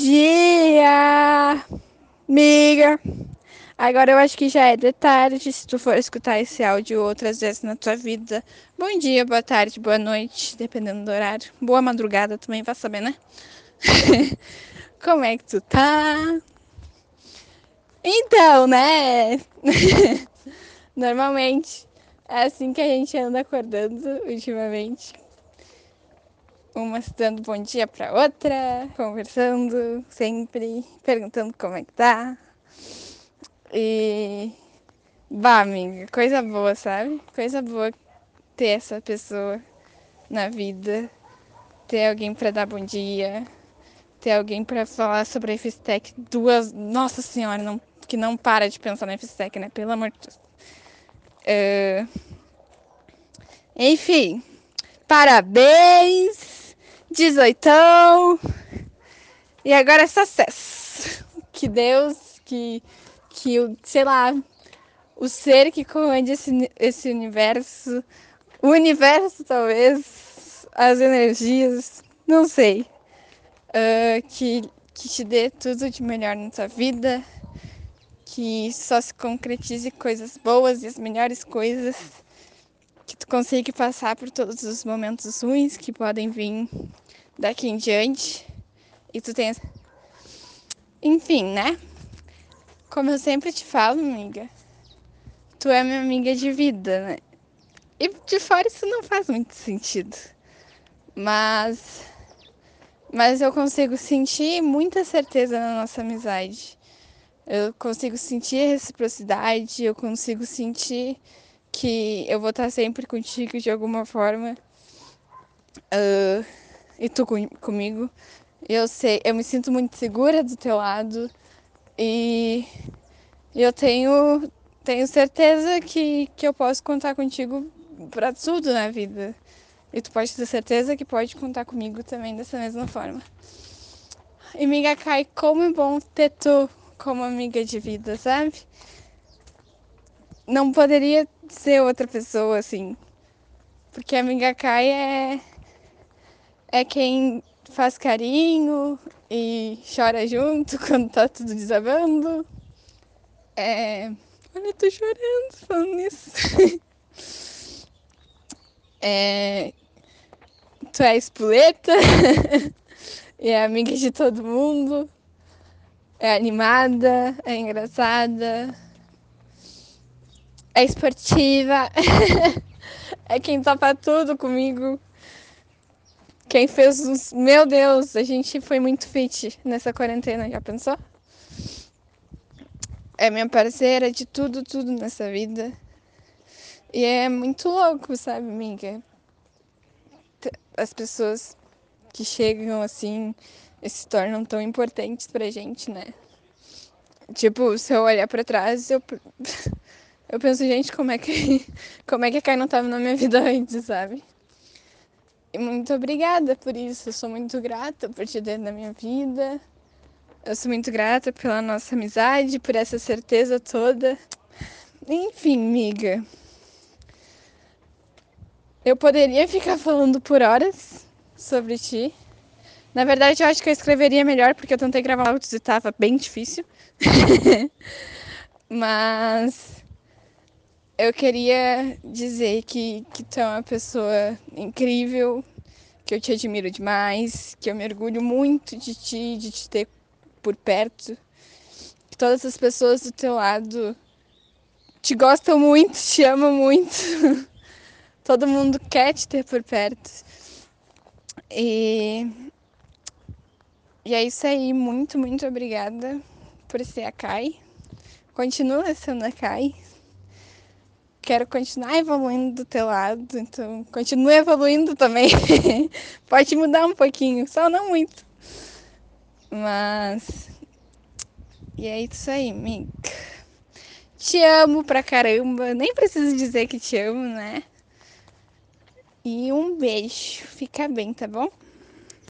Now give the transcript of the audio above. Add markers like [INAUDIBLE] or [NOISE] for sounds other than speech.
dia, amiga. Agora eu acho que já é de tarde, se tu for escutar esse áudio outras vezes na tua vida. Bom dia, boa tarde, boa noite, dependendo do horário. Boa madrugada também, vai saber, né? [LAUGHS] Como é que tu tá? Então, né? [LAUGHS] Normalmente é assim que a gente anda acordando ultimamente uma dando bom dia para outra, conversando sempre, perguntando como é que tá. E bah, amiga, coisa boa, sabe? Coisa boa ter essa pessoa na vida, ter alguém para dar bom dia, ter alguém para falar sobre a FSTEC, duas, nossa senhora, não, que não para de pensar na FSTEC, né? Pelo amor de Deus. Uh, enfim, parabéns! 18. E agora é sucesso. Que Deus, que, que sei lá, o ser que comanda esse, esse universo, o universo talvez, as energias, não sei, uh, que, que te dê tudo de melhor na tua vida, que só se concretize coisas boas e as melhores coisas que tu consiga passar por todos os momentos ruins que podem vir daqui em diante. E tu tenha. Enfim, né? Como eu sempre te falo, amiga, tu é minha amiga de vida, né? E de fora isso não faz muito sentido. Mas. Mas eu consigo sentir muita certeza na nossa amizade. Eu consigo sentir a reciprocidade, eu consigo sentir que eu vou estar sempre contigo de alguma forma. Uh, e tu com, comigo. Eu sei, eu me sinto muito segura do teu lado e eu tenho, tenho certeza que, que eu posso contar contigo para tudo na vida. E tu pode ter certeza que pode contar comigo também dessa mesma forma. E amiga Kai, como é bom ter tu como amiga de vida, sabe? Não poderia ser outra pessoa assim. Porque a amiga Kai é é quem faz carinho e chora junto [LAUGHS] quando tá tudo desabando. É... Olha, eu tô chorando falando nisso. [LAUGHS] é... Tu é espoleta e [LAUGHS] é amiga de todo mundo. É animada, é engraçada, é esportiva, [LAUGHS] é quem topa tudo comigo. Quem fez os. Meu Deus, a gente foi muito fit nessa quarentena, já pensou? É minha parceira de tudo, tudo nessa vida. E é muito louco, sabe, amiga? As pessoas que chegam assim e se tornam tão importantes pra gente, né? Tipo, se eu olhar pra trás, eu, [LAUGHS] eu penso, gente, como é que, [LAUGHS] como é que a Kai não tava na minha vida antes, sabe? E muito obrigada por isso. Eu sou muito grata por te ter na minha vida. Eu sou muito grata pela nossa amizade, por essa certeza toda. Enfim, miga. Eu poderia ficar falando por horas sobre ti. Na verdade, eu acho que eu escreveria melhor porque eu tentei gravar áudios e tava bem difícil. [LAUGHS] Mas eu queria dizer que, que tu é uma pessoa incrível, que eu te admiro demais, que eu me orgulho muito de ti, de te ter por perto, que todas as pessoas do teu lado te gostam muito, te amam muito. [LAUGHS] Todo mundo quer te ter por perto. E, e é isso aí, muito, muito obrigada por ser a Kai. Continua sendo a Kai, quero continuar evoluindo do teu lado, então continue evoluindo também. [LAUGHS] Pode mudar um pouquinho, só não muito. Mas. E é isso aí, amiga. Te amo pra caramba. Nem preciso dizer que te amo, né? E um beijo. Fica bem, tá bom?